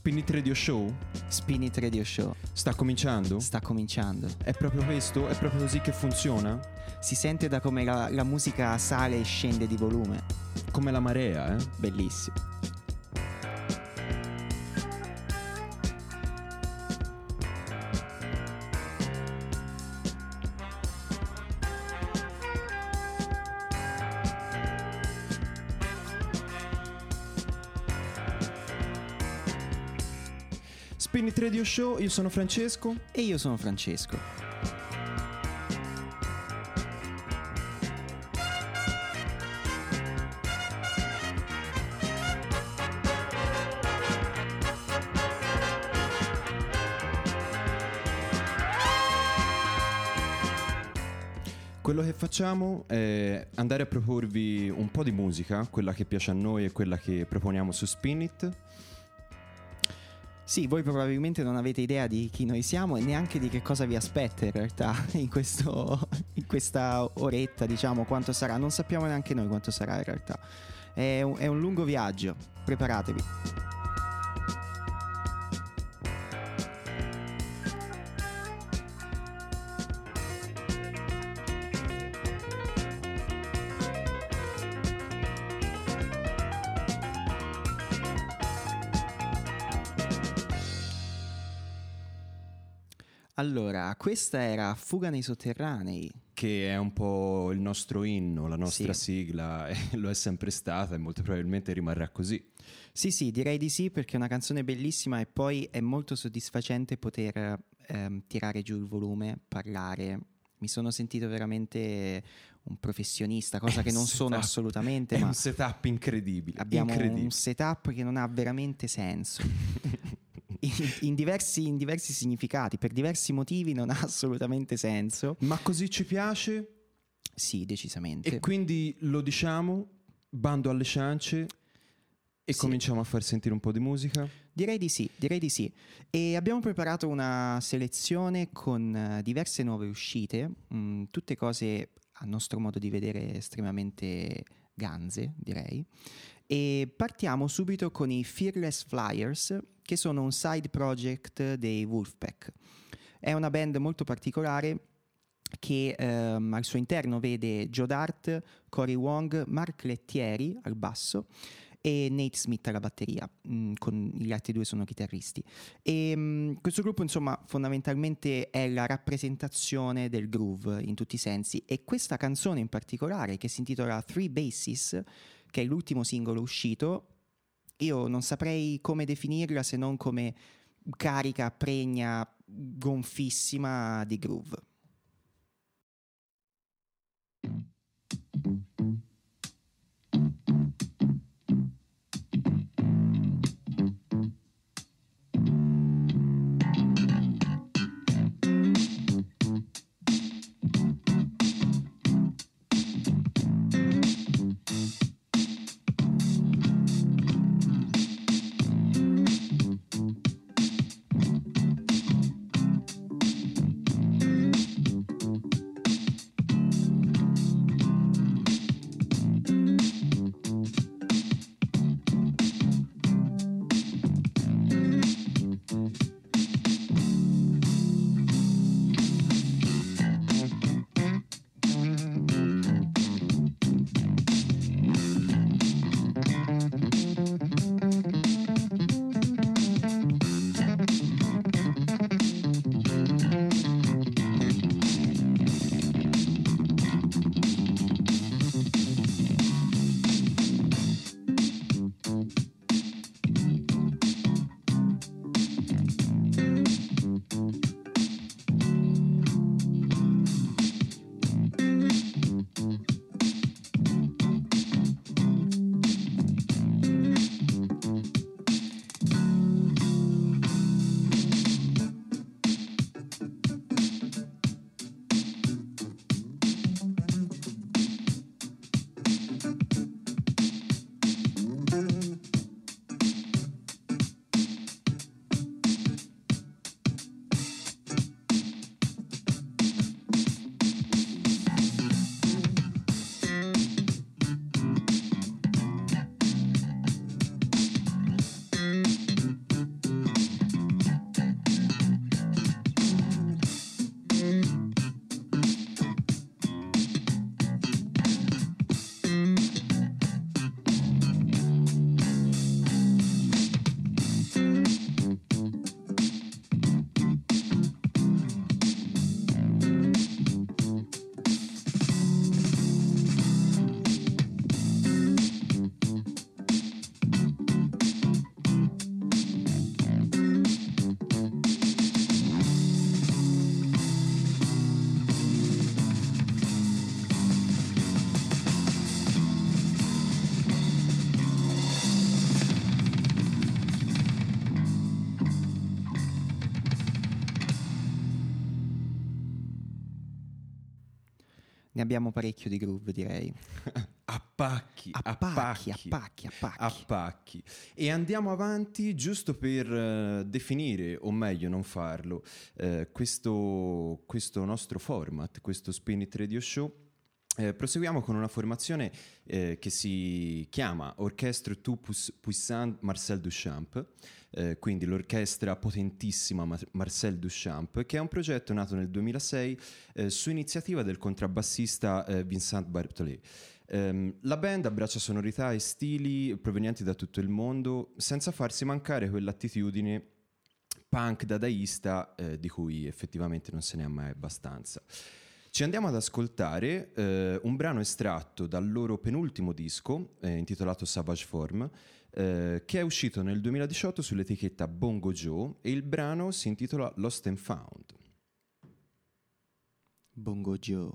Spin It Radio Show? Spin It Radio Show. Sta cominciando? Sta cominciando. È proprio questo? È proprio così che funziona? Si sente da come la, la musica sale e scende di volume. Come la marea, eh? Bellissimo. Radio Show, io sono Francesco. E io sono Francesco. Quello che facciamo è andare a proporvi un po' di musica, quella che piace a noi e quella che proponiamo su Spin It. Sì, voi probabilmente non avete idea di chi noi siamo e neanche di che cosa vi aspetta in realtà in, questo, in questa oretta, diciamo, quanto sarà. Non sappiamo neanche noi quanto sarà in realtà. È un, è un lungo viaggio, preparatevi. Allora, questa era Fuga nei sotterranei. Che è un po' il nostro inno, la nostra Sì. sigla, lo è sempre stata e molto probabilmente rimarrà così. Sì, sì, direi di sì perché è una canzone bellissima e poi è molto soddisfacente poter ehm, tirare giù il volume, parlare. Mi sono sentito veramente un professionista, cosa che non sono Setup. assolutamente, È ma un setup incredibile. abbiamo incredibile. un setup che non ha veramente senso. In, in diversi, in diversi significati, per diversi motivi non ha assolutamente senso. Ma così ci piace Sì, decisamente. e quindi lo diciamo, bando alle ciance e Sì. cominciamo a far sentire un po' di musica. Direi di sì, direi di sì. E abbiamo preparato una selezione con eh, diverse nuove uscite, mh, tutte cose a nostro modo di vedere estremamente ganze, direi. E partiamo subito con i Fearless Flyers, che sono un side project dei Wolfpack. È una band molto particolare che ehm, al suo interno vede Joe Dart, Cory Wong, Mark Lettieri al basso e Nate Smith alla batteria, mm, con gli altri due sono chitarristi. E mm, questo gruppo, insomma, fondamentalmente è la rappresentazione del groove in tutti i sensi. E questa canzone in particolare, che si intitola Three Bases, che è l'ultimo singolo uscito, io non saprei come definirla se non come carica, pregna, gonfissima di groove. Abbiamo parecchio di groove, direi. appacchi, appacchi, appacchi, appacchi. E andiamo avanti giusto per uh, definire, o meglio non farlo, uh, questo, questo nostro format, questo Spin It Radio Show. Eh, proseguiamo con una formazione eh, che si chiama Orchestre Tout Puissant Marcel Duchamp, eh, quindi l'orchestra potentissima Marcel Duchamp, che è un progetto nato nel 2006 eh, su iniziativa del contrabbassista eh, Vincent Barthollet. Um, la band abbraccia sonorità e stili provenienti da tutto il mondo senza farsi mancare quell'attitudine punk dadaista eh, di cui effettivamente non se ne ha mai abbastanza. Ci andiamo ad ascoltare eh, un brano estratto dal loro penultimo disco, eh, intitolato Savage Form, eh, che è uscito nel 2018 sull'etichetta Bongo Joe e il brano si intitola Lost and Found. Bongo Joe.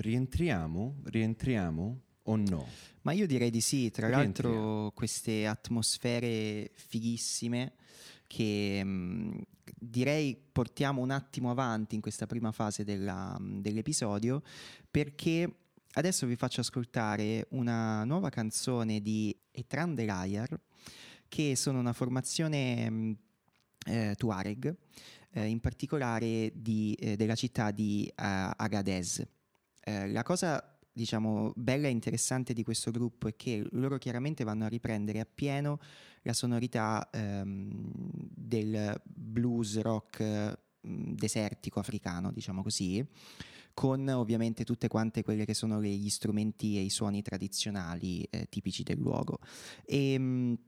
Rientriamo? Rientriamo o no? Ma io direi di sì, tra l'altro queste atmosfere fighissime che mh, mm, direi portiamo un attimo avanti in questa prima fase della, dell'episodio perché adesso vi faccio ascoltare una nuova canzone di Etran de Liar che sono una formazione mh, eh, Tuareg, eh, in particolare di, eh, della città di uh, Agadez. Eh, la cosa diciamo, bella e interessante di questo gruppo è che loro chiaramente vanno a riprendere appieno la sonorità ehm, del blues rock desertico africano, diciamo così, con ovviamente tutte quante quelle che sono gli strumenti e i suoni tradizionali eh, tipici del luogo. E, mh,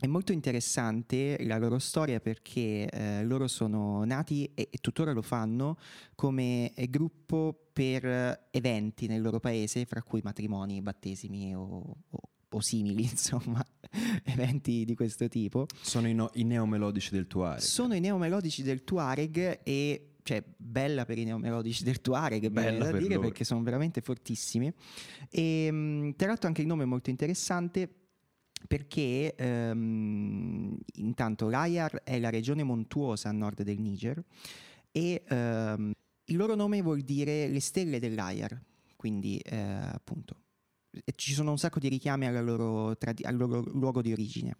è molto interessante la loro storia perché eh, loro sono nati e, e, tuttora lo fanno come eh, gruppo per eventi nel loro paese, fra cui matrimoni, battesimi o, o, o simili, insomma, eventi di questo tipo. Sono i, no, i neomelodici del Tuareg. Sono i neomelodici del Tuareg e cioè bella per i neomelodici del Tuareg, bella da dire loro. perché sono veramente fortissimi. E ehm, tra l'altro anche il nome è molto interessante perché ehm, intanto l'Ayar è la regione montuosa a nord del Niger e ehm, il loro nome vuol dire le stelle dell'Ayar, quindi eh, appunto ci sono un sacco di richiami loro tradi- al loro luogo di origine.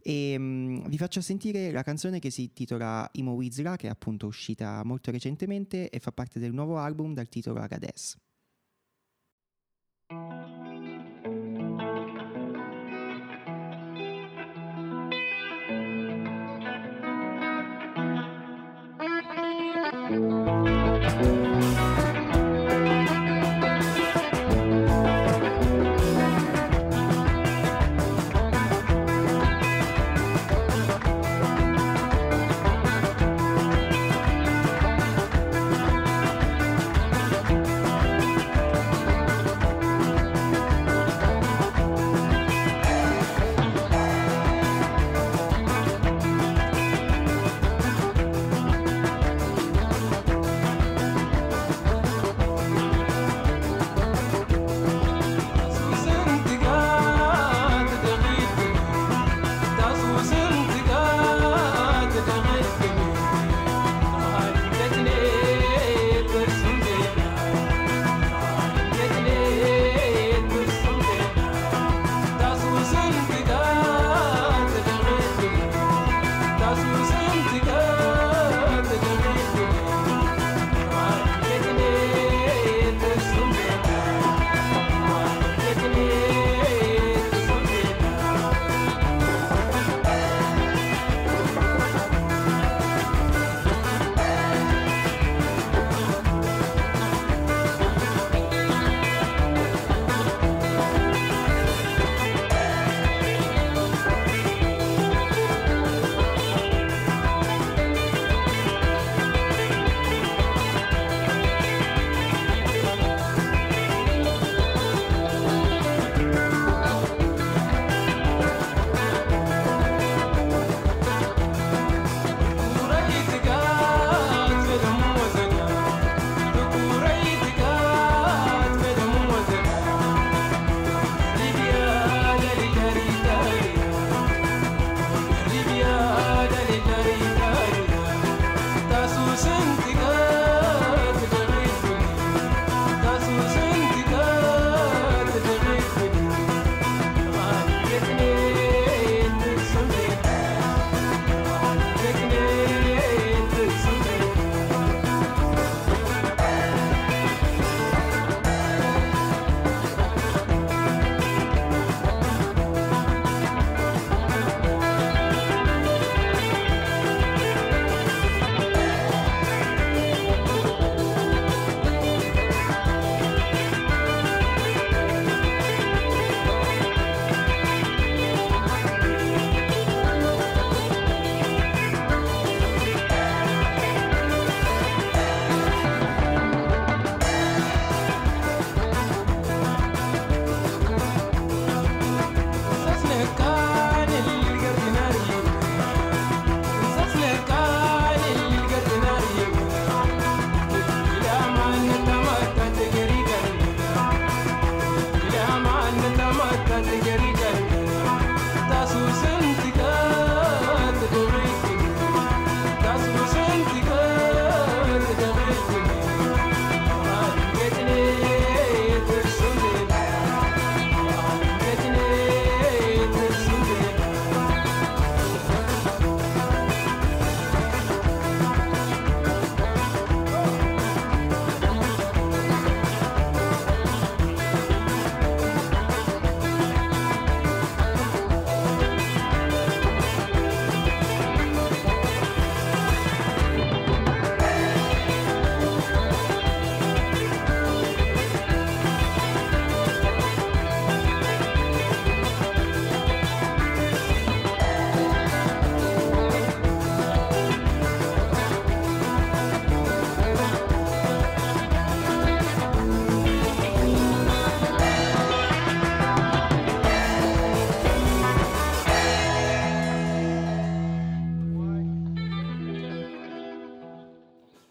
E um, vi faccio sentire la canzone che si intitola Imo Wizla, che è appunto uscita molto recentemente e fa parte del nuovo album dal titolo Agades.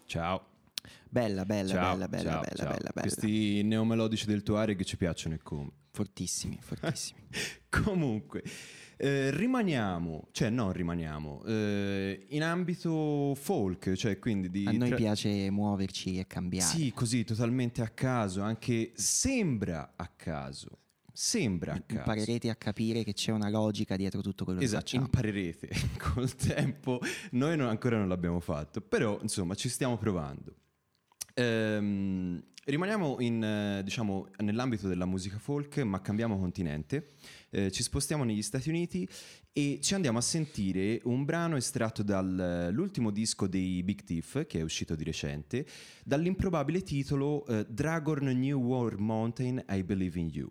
Ciao. Bella, bella, Ciao, bella, bella, ciao, bella, ciao. bella, bella. Questi neomelodici del Tuareg ci piacciono e come. Fortissimi, fortissimi. Comunque, eh, rimaniamo, cioè non rimaniamo, eh, in ambito folk, cioè quindi di... A noi tra- piace muoverci e cambiare. Sì, così, totalmente a caso, anche sembra a caso, sembra a caso. Imparerete a capire che c'è una logica dietro tutto quello che Esatto, facciamo. imparerete col tempo. Noi non- ancora non l'abbiamo fatto, però insomma ci stiamo provando. Ehm, rimaniamo in, eh, diciamo, nell'ambito della musica folk, ma cambiamo continente. Eh, ci spostiamo negli Stati Uniti e ci andiamo a sentire un brano estratto dall'ultimo disco dei Big Thief, che è uscito di recente, dall'improbabile titolo eh, Dragon New War Mountain I Believe in You.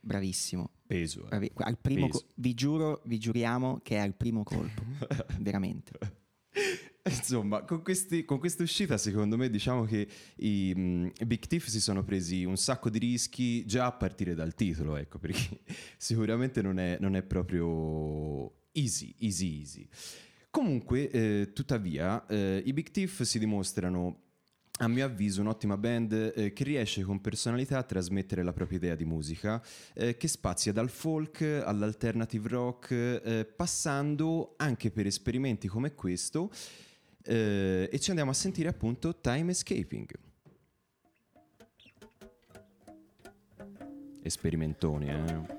Bravissimo. Peso. eh. Bravi- al primo Peso. co- vi giuro, vi giuriamo che è al primo colpo. Veramente. Insomma, con, questi- con questa uscita, secondo me, diciamo che i, i Big Thief si sono presi un sacco di rischi già a partire dal titolo, ecco, perché sicuramente non è, non è proprio easy, easy, easy. Comunque, eh, tuttavia, eh, i Big Thief si dimostrano a mio avviso un'ottima band eh, che riesce con personalità a trasmettere la propria idea di musica, eh, che spazia dal folk all'alternative rock, eh, passando anche per esperimenti come questo, eh, e ci andiamo a sentire appunto Time Escaping. Esperimentoni, eh.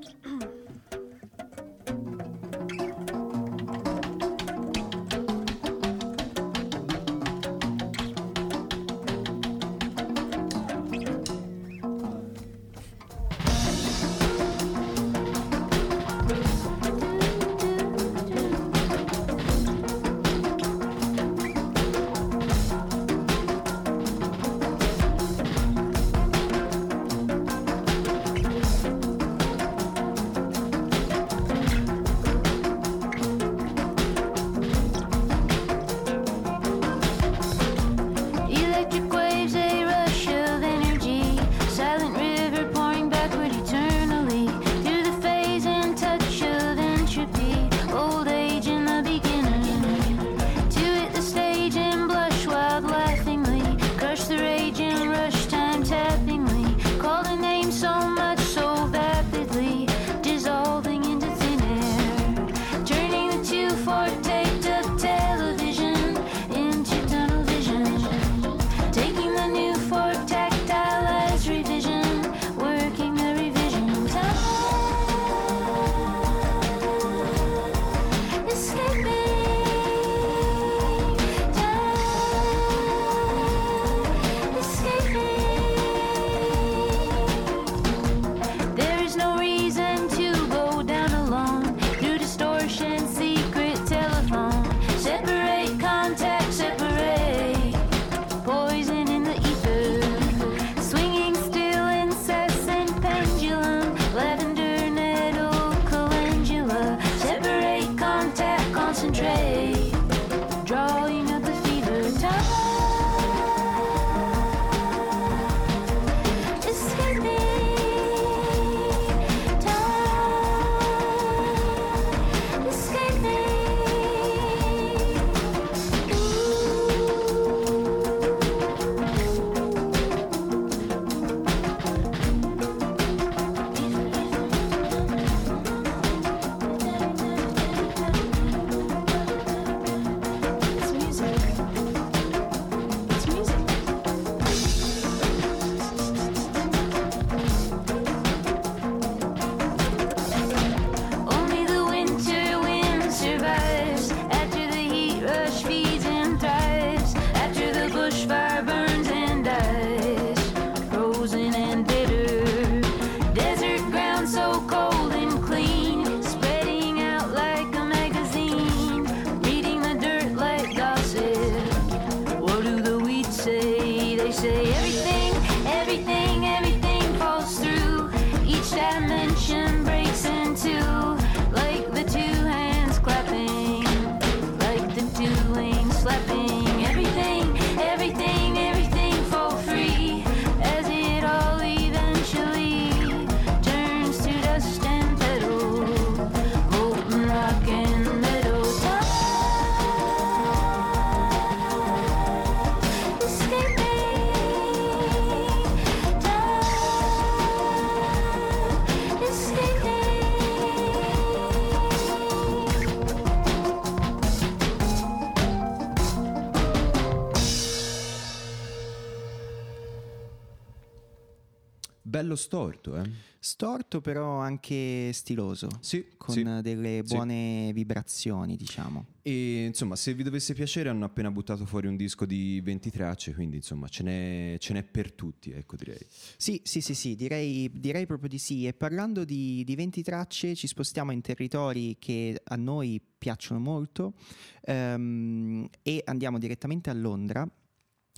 Bello storto, eh? Storto però anche stiloso. Sì, con sì, delle sì. buone vibrazioni, diciamo. E insomma, se vi dovesse piacere, hanno appena buttato fuori un disco di 20 tracce, quindi insomma ce n'è, ce n'è per tutti, ecco direi. Sì, sì, sì, sì, direi, direi proprio di sì. E parlando di, di 20 tracce, ci spostiamo in territori che a noi piacciono molto ehm, e andiamo direttamente a Londra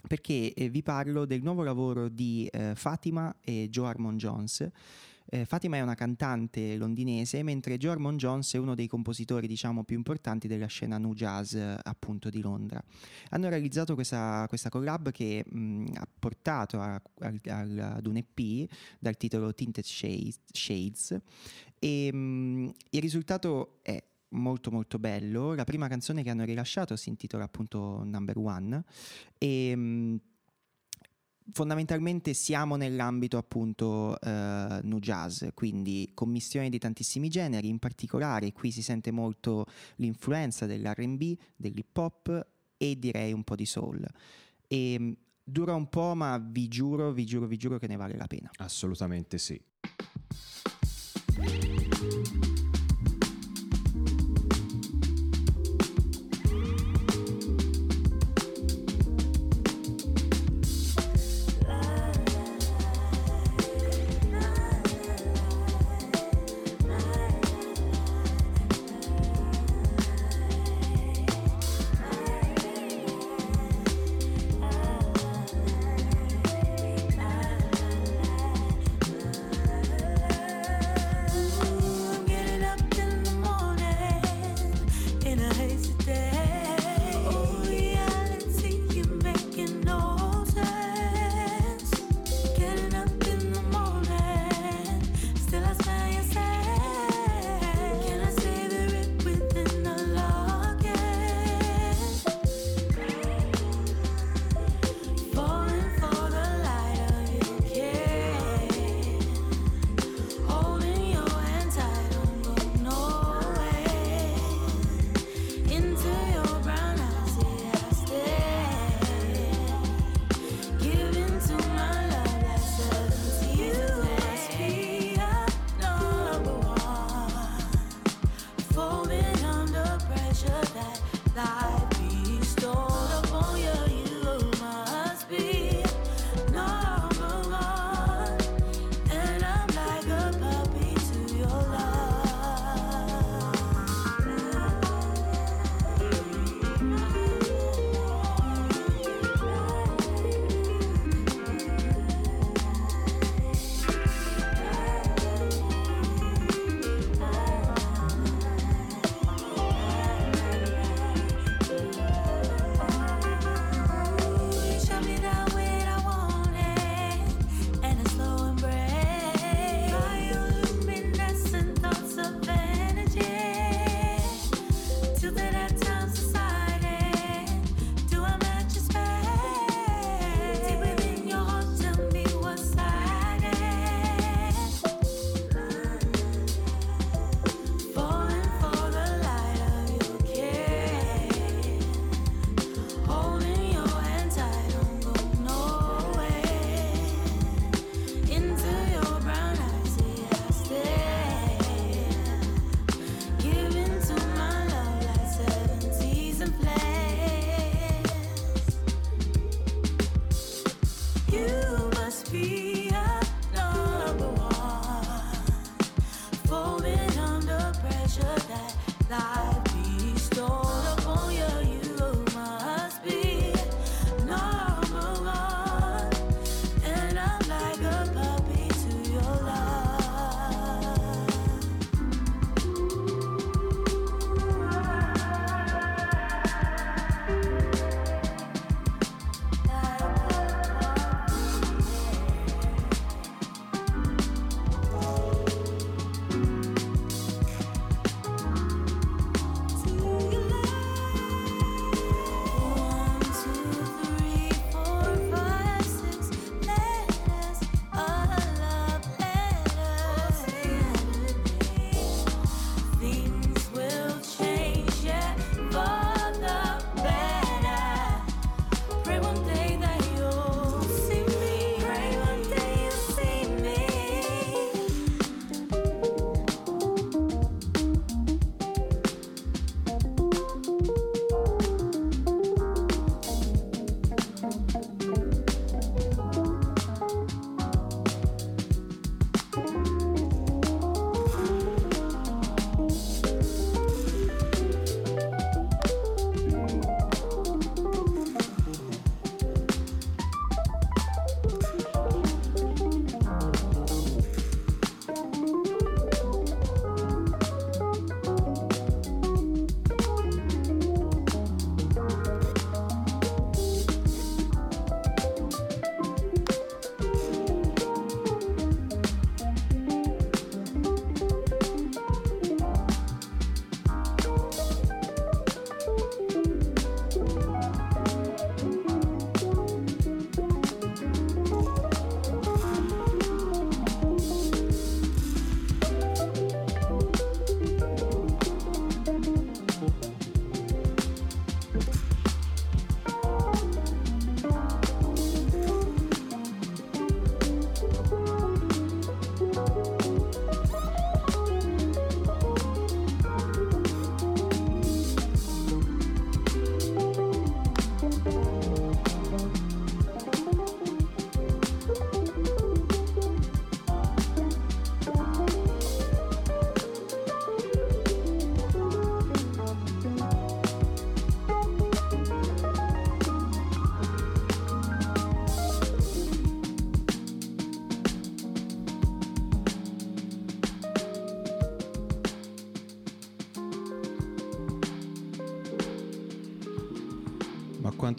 perché eh, vi parlo del nuovo lavoro di eh, Fatima e Joe Harmon Jones. Eh, Fatima è una cantante londinese, mentre Joe Harmon Jones è uno dei compositori, diciamo, più importanti della scena nu jazz, eh, appunto, di Londra. Hanno realizzato questa, questa collab che mh, ha portato a, a, ad un EP dal titolo Tinted Shades, Shades e mh, il risultato è molto molto bello. La prima canzone che hanno rilasciato si intitola appunto Number One e mh, fondamentalmente siamo nell'ambito appunto eh, nu jazz, quindi commissioni di tantissimi generi, in particolare qui si sente molto l'influenza dell'R&B, dell'hip hop e direi un po' di soul. E mh, dura un po', ma vi giuro, vi giuro, vi giuro che ne vale la pena. Assolutamente sì.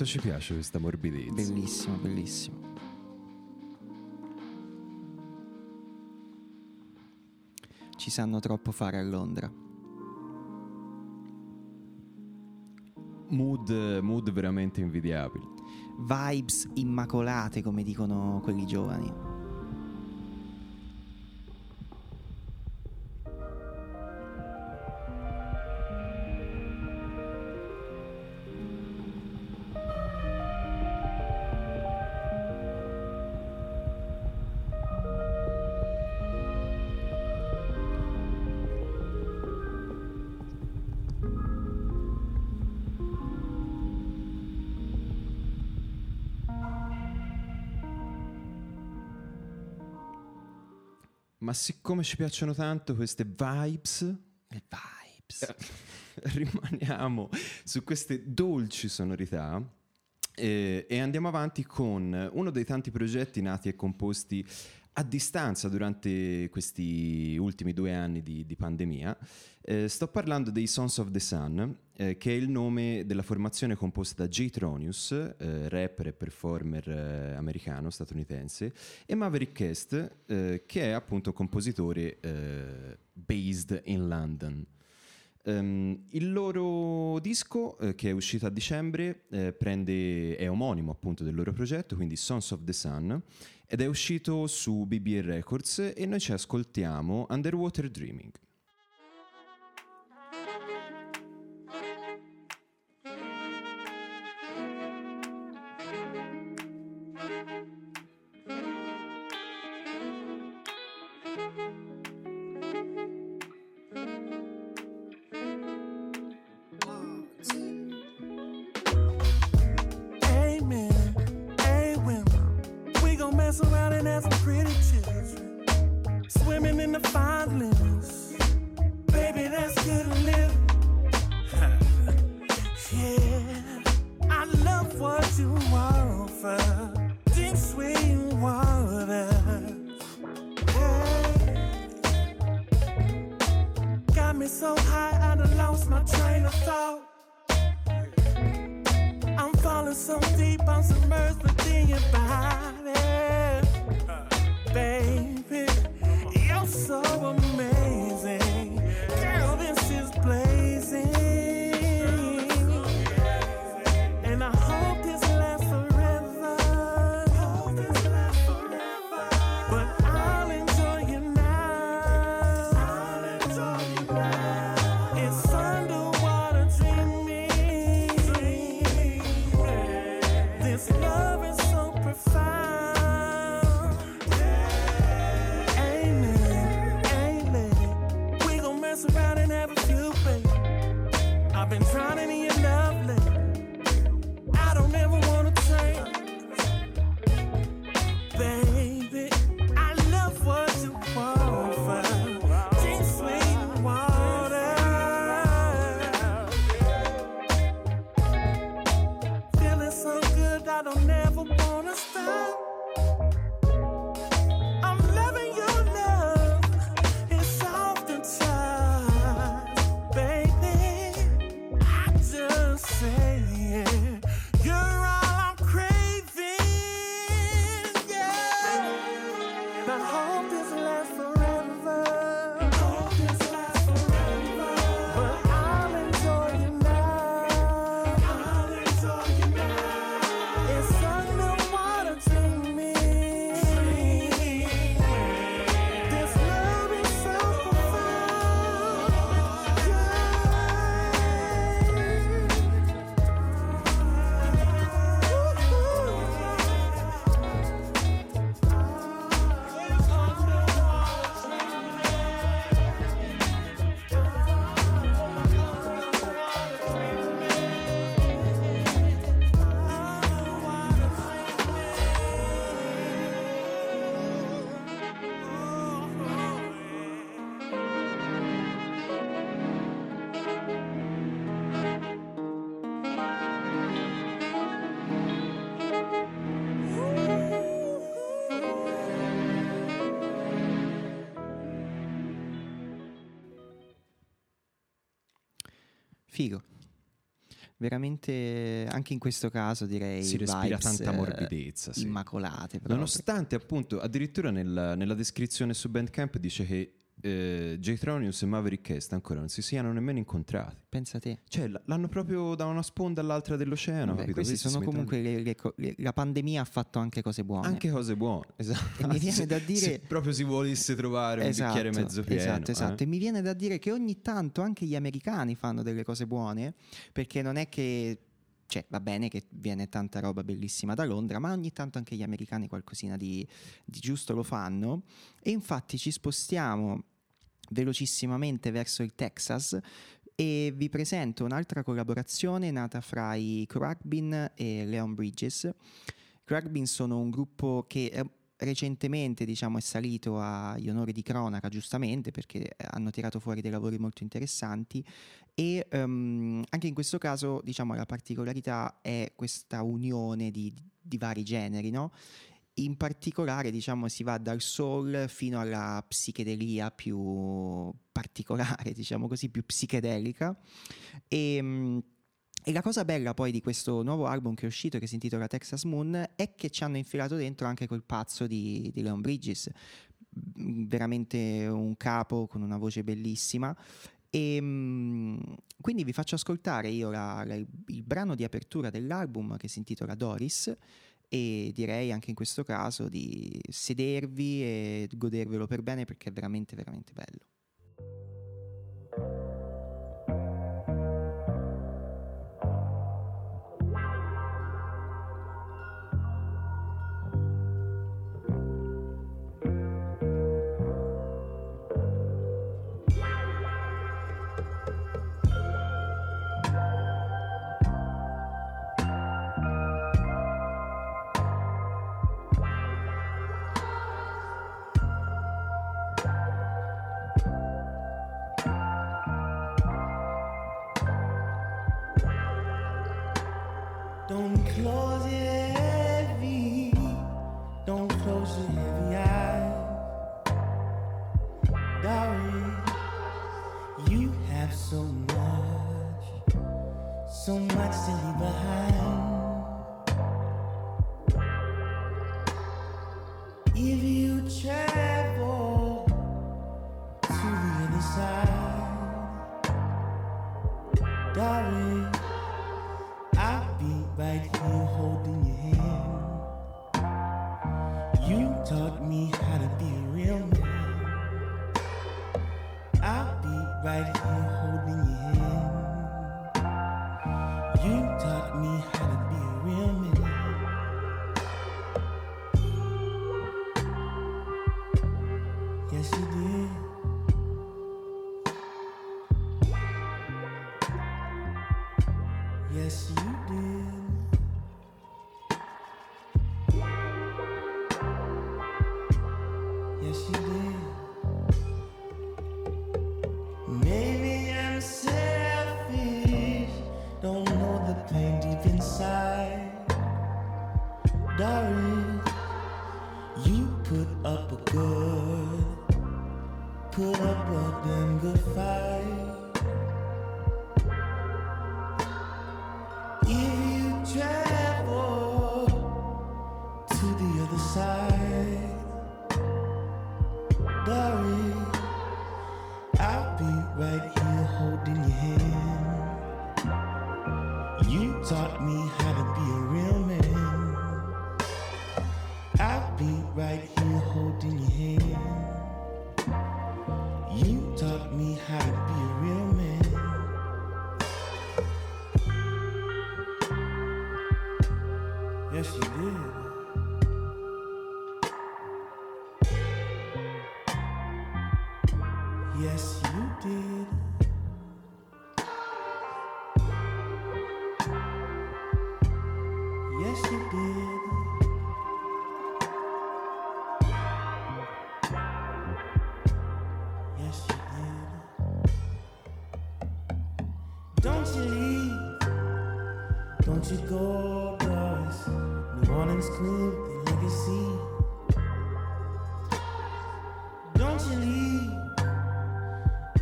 Quanto ci piace questa morbidezza. Bellissimo, bellissimo. Ci sanno troppo fare a Londra. Mood, mood veramente invidiabili. Vibes immacolate, come dicono quelli giovani. Ma siccome ci piacciono tanto queste vibes, Le vibes. rimaniamo su queste dolci sonorità eh, e andiamo avanti con uno dei tanti progetti nati e composti a distanza durante questi ultimi due anni di, di pandemia. Eh, sto parlando dei Sons of the Sun, eh, che è il nome della formazione composta da Jay Tronius, eh, rapper e performer eh, americano, statunitense, e Maverick Guest, eh, che è appunto compositore eh, based in London. Ehm, il loro disco, eh, che è uscito a dicembre, eh, prende, è omonimo appunto del loro progetto, quindi Sons of the Sun, ed è uscito su BBA Records e noi ci ascoltiamo Underwater Dreaming. Me so high, I done lost my train of thought. I'm falling so deep, I'm submerged within your body. Baby, veramente anche in questo caso direi Si respira tanta eh, morbidezza, sì. immacolate proprio. Nonostante appunto, addirittura nel- nella descrizione su Bandcamp dice che eh, J-Tronius e Maverick Est ancora non si siano nemmeno incontrati. pensa te Cioè, l- l'hanno proprio da una sponda all'altra dell'oceano. Capito? questi sono comunque le- le le- la pandemia ha fatto anche cose buone Anche cose buone, esatto. E mi viene da dire- Se proprio si volesse trovare un bicchiere mezzo pieno. Esatto, esatto. eh. E mi viene da dire che ogni tanto anche gli americani fanno delle cose buone, perché non è che. Cioè, va bene che viene tanta roba bellissima da Londra, ma ogni tanto anche gli americani qualcosina di, di giusto lo fanno. E infatti ci spostiamo velocissimamente verso il Texas e vi presento un'altra collaborazione nata fra i Cragbin e Leon Bridges. Cragbin sono un gruppo che recentemente diciamo, è salito agli onori di cronaca, giustamente, perché hanno tirato fuori dei lavori molto interessanti e ehm, anche in questo caso diciamo, la particolarità è questa unione di, di vari generi, no? In particolare, diciamo, si va dal soul fino alla psichedelia più particolare, diciamo così, più psichedelica. E, mm, e la cosa bella poi di questo nuovo album che è uscito, che si intitola Texas Moon, è che ci hanno infilato dentro anche quel pazzo di, di Leon Bridges. Veramente un capo con una voce bellissima. E mm, quindi vi faccio ascoltare io la- la- il brano di apertura dell'album che si intitola Doris e direi anche in questo caso di sedervi e godervelo per bene perché è veramente veramente bello. Right here Don't you leave. Don't you go, Doris. New Orleans Club, the legacy. Don't you leave.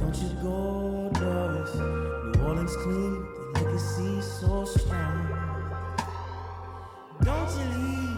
Don't you go, Doris. New Orleans Club, the legacy so strong. Don't you leave,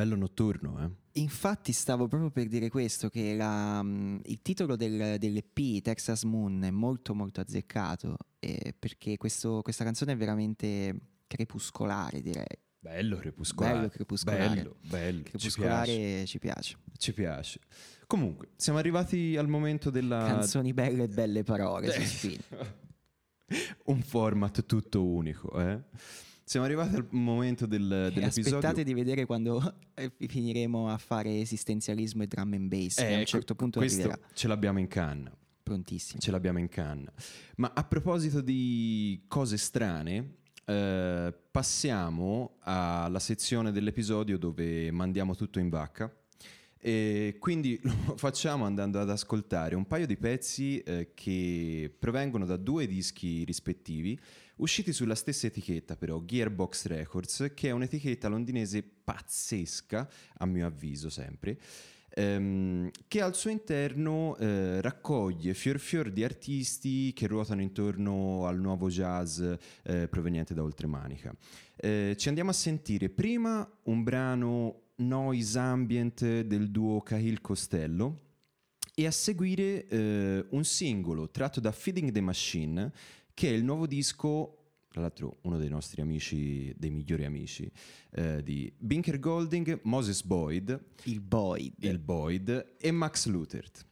Bello notturno, eh? Infatti stavo proprio per dire questo, che la, mm, il titolo del, dell'EP, Texas Moon, è molto molto azzeccato, eh, perché questo- questa canzone è veramente crepuscolare, direi. Bello crepuscolare. Bello crepuscolare. Bello, bello. Ci piace. Crepuscolare ci piace. Ci piace. Comunque, siamo arrivati al momento della... Canzoni belle e belle parole. Un format tutto unico, eh? Siamo arrivati al momento del, E dell'episodio... aspettate di vedere quando eh, finiremo a fare esistenzialismo e drum and bass. che a un ecco, certo punto questo arriverà. ce l'abbiamo in canna. Prontissimo. Ce l'abbiamo in canna. Ma a proposito di cose strane, eh, passiamo alla sezione dell'episodio dove mandiamo tutto in vacca. E quindi lo facciamo andando ad ascoltare un paio di pezzi eh, che provengono da due dischi rispettivi, usciti sulla stessa etichetta però, Gearbox Records, che è un'etichetta londinese pazzesca, a mio avviso sempre, ehm, che al suo interno eh, raccoglie fior fior di artisti che ruotano intorno al nuovo jazz eh, proveniente da Oltremanica. Eh, ci andiamo a sentire prima un brano noise ambient del duo Cahill Costello e a seguire eh, un singolo tratto da Feeding the Machine che è il nuovo disco tra l'altro uno dei nostri amici, dei migliori amici eh, di Binker Golding, Moses Boyd, Il Boyd. il Boyd e Max Lutert.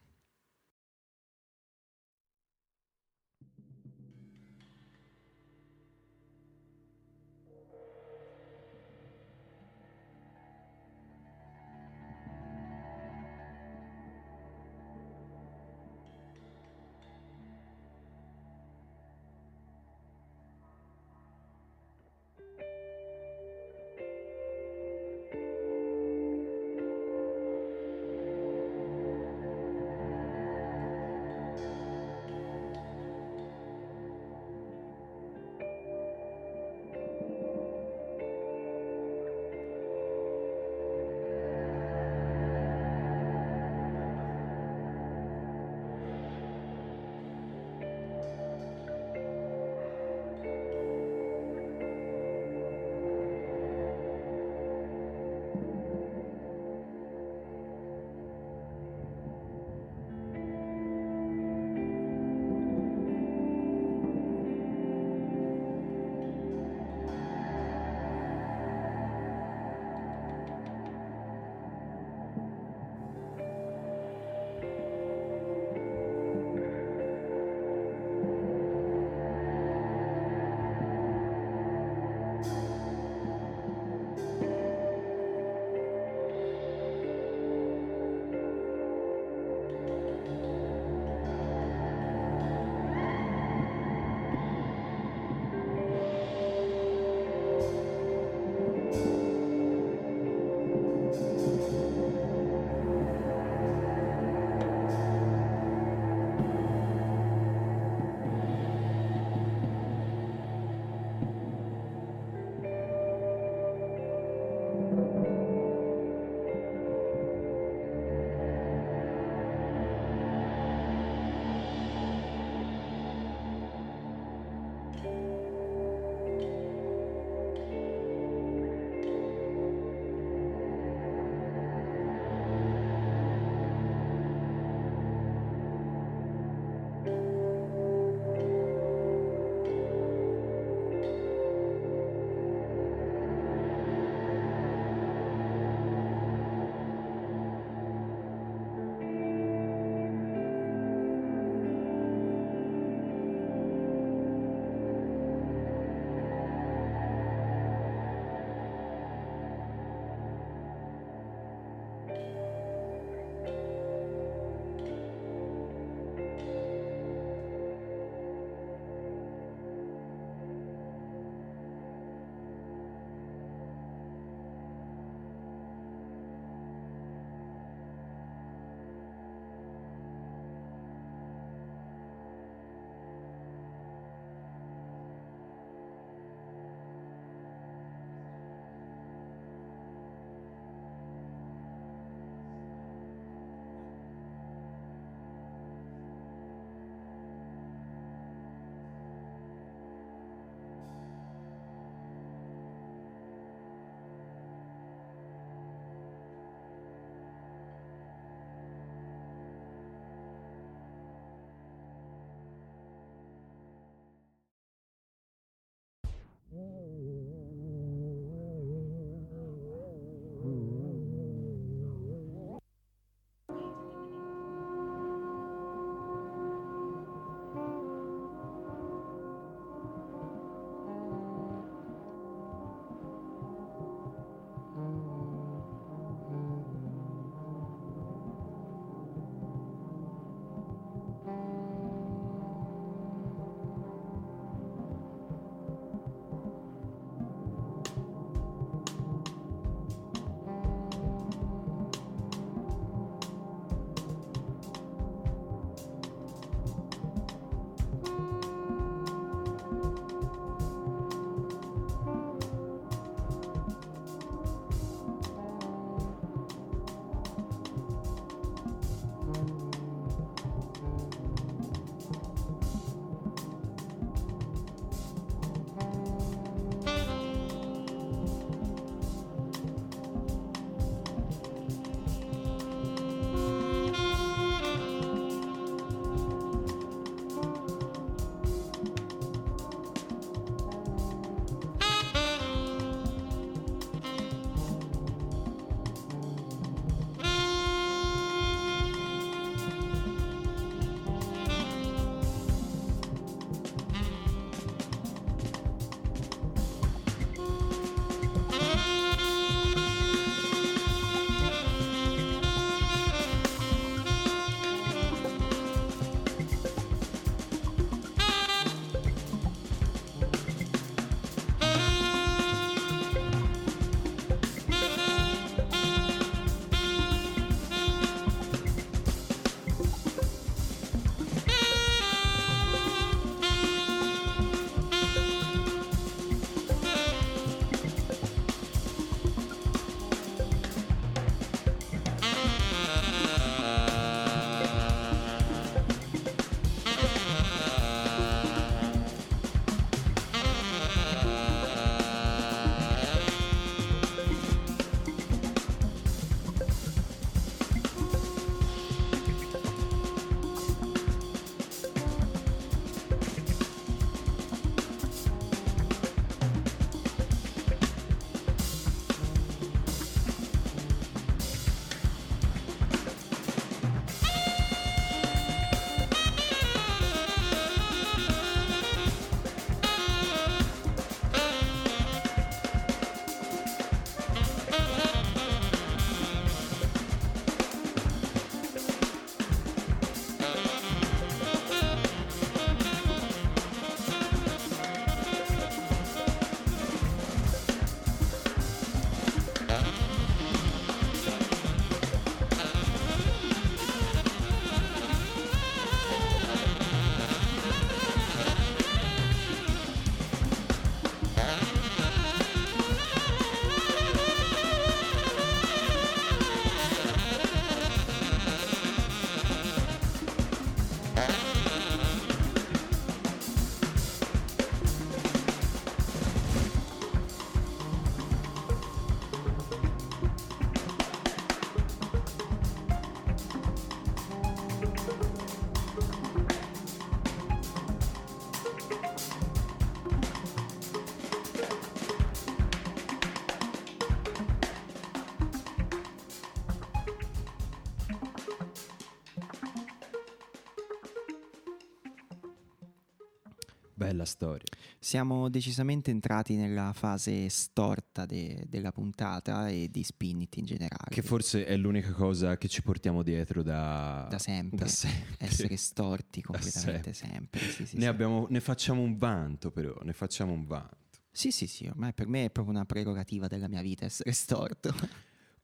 Storia. Siamo decisamente entrati nella fase storta de- della puntata e di Spinit in generale. Che forse è l'unica cosa che ci portiamo dietro da, da sempre, da sempre. essere storti completamente sempre. Sì, sì, ne, abbiamo- ne facciamo un vanto, però. Ne facciamo un vanto. Sì, sì, sì, ormai per me è proprio una prerogativa della mia vita essere storto.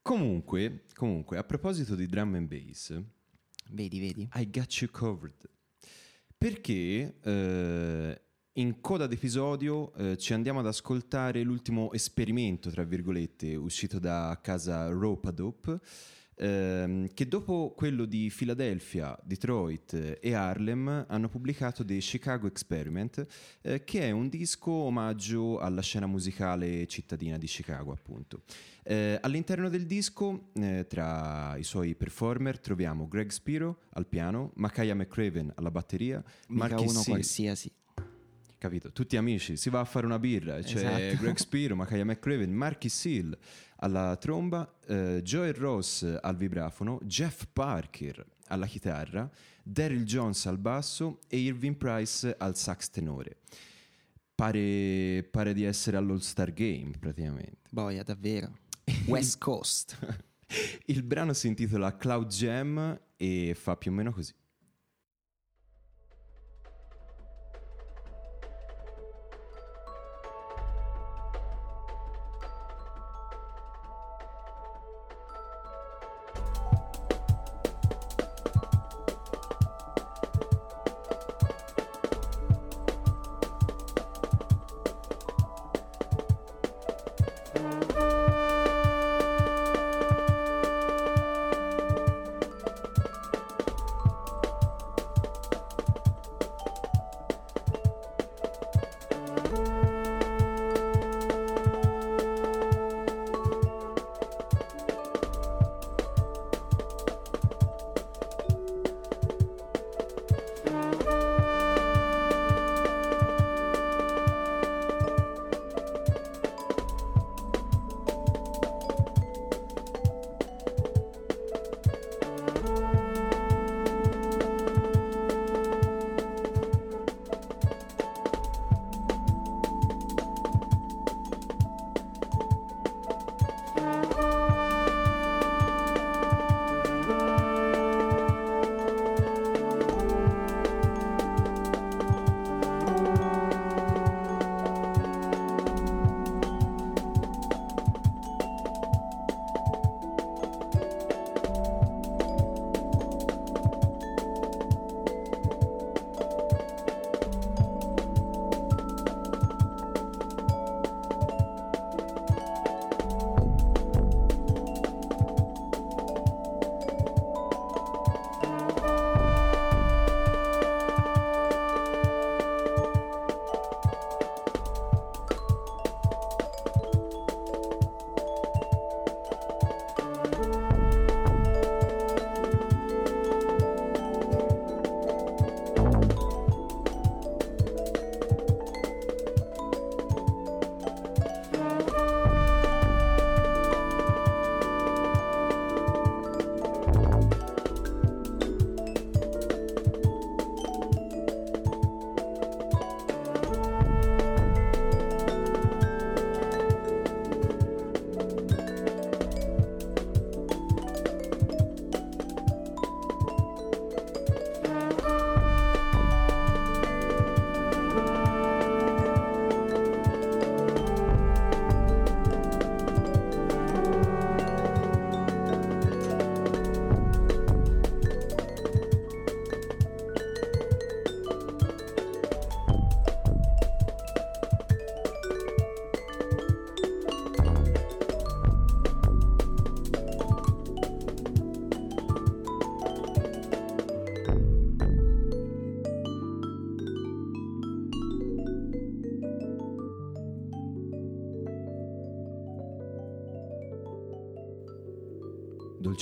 Comunque, comunque, a proposito di drum and bass, vedi, vedi. I got you covered. Perché eh, in coda d'episodio eh, ci andiamo ad ascoltare l'ultimo esperimento, tra virgolette, uscito da casa Ropadope, ehm, che dopo quello di Philadelphia, Detroit e Harlem hanno pubblicato The Chicago Experiment, eh, che è un disco omaggio alla scena musicale cittadina di Chicago, appunto. Eh, all'interno del disco, eh, tra i suoi performer, troviamo Greg Spiro al piano, Makaya McCraven alla batteria, Mica Marky uno C, qualsiasi. Capito? Tutti amici, si va a fare una birra, c'è Esatto. Greg Spiro, Makaya McCraven, Marky Seal alla tromba, eh, Joel Ross al vibrafono, Jeff Parker alla chitarra, Daryl Jones al basso e Irving Price al sax tenore. Pare, pare di essere all'All Star Game praticamente. Boia, davvero. West Coast. Il brano si intitola Cloud Jam e fa più o meno così.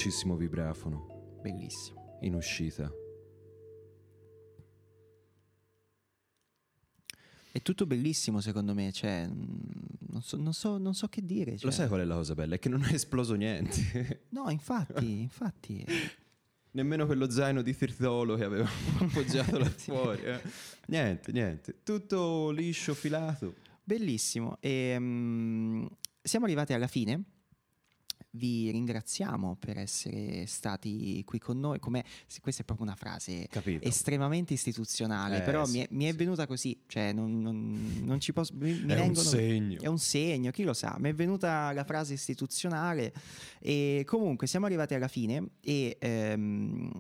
Dolcissimo vibrafono Bellissimo. in uscita. È tutto bellissimo secondo me, cioè, mm, non so, non so- non so che dire. Lo cioè. sai qual è la cosa bella? È che non è esploso niente. No, infatti, infatti. nemmeno quello zaino di Tirtolo che avevo appoggiato là fuori. eh. Niente, niente, tutto liscio, filato. Bellissimo. E, mm, siamo arrivati alla fine. Vi ringraziamo per essere stati qui con noi. Com'è- questa è proprio una frase Capito? estremamente istituzionale, Eh, però sì, mi è, mi è venuta così, cioè non, non- non ci posso... Mi, mi È un vengono- segno. È un segno, chi lo sa. Mi è venuta la frase istituzionale e comunque siamo arrivati alla fine e ehm,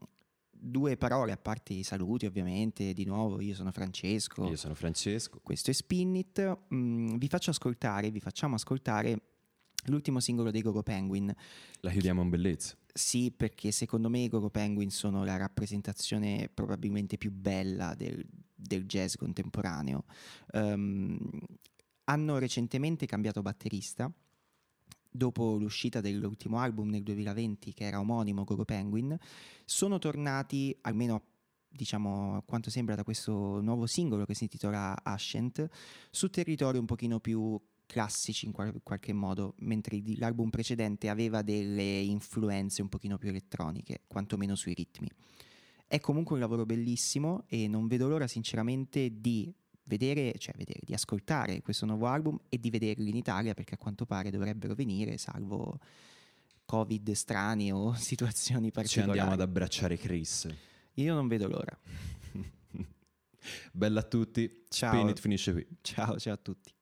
due parole, a parte i saluti ovviamente, di nuovo io sono Francesco, Io sono Francesco. questo è Spinnit, Mm, vi faccio ascoltare, vi facciamo ascoltare l'ultimo singolo dei Gogo Penguin. La chiudiamo in bellezza. Sì, perché secondo me i Gogo Penguin sono la rappresentazione probabilmente più bella del, del jazz contemporaneo. Ehm, hanno recentemente cambiato batterista. Dopo l'uscita dell'ultimo album nel 2020, che era omonimo Gogo Penguin, sono tornati, almeno diciamo a quanto sembra da questo nuovo singolo che si intitola Ascent, su territori un pochino più classici in qual- qualche modo, mentre l'album precedente aveva delle influenze un pochino più elettroniche, quantomeno sui ritmi. È comunque un lavoro bellissimo e non vedo l'ora sinceramente di vedere, cioè vedere, di ascoltare questo nuovo album e di vederli in Italia perché a quanto pare dovrebbero venire, salvo covid strani o situazioni Ci particolari. andiamo ad abbracciare Chris. Io non vedo l'ora. Bella a tutti. Ciao. Spin It finisce qui. Ciao, ciao a tutti.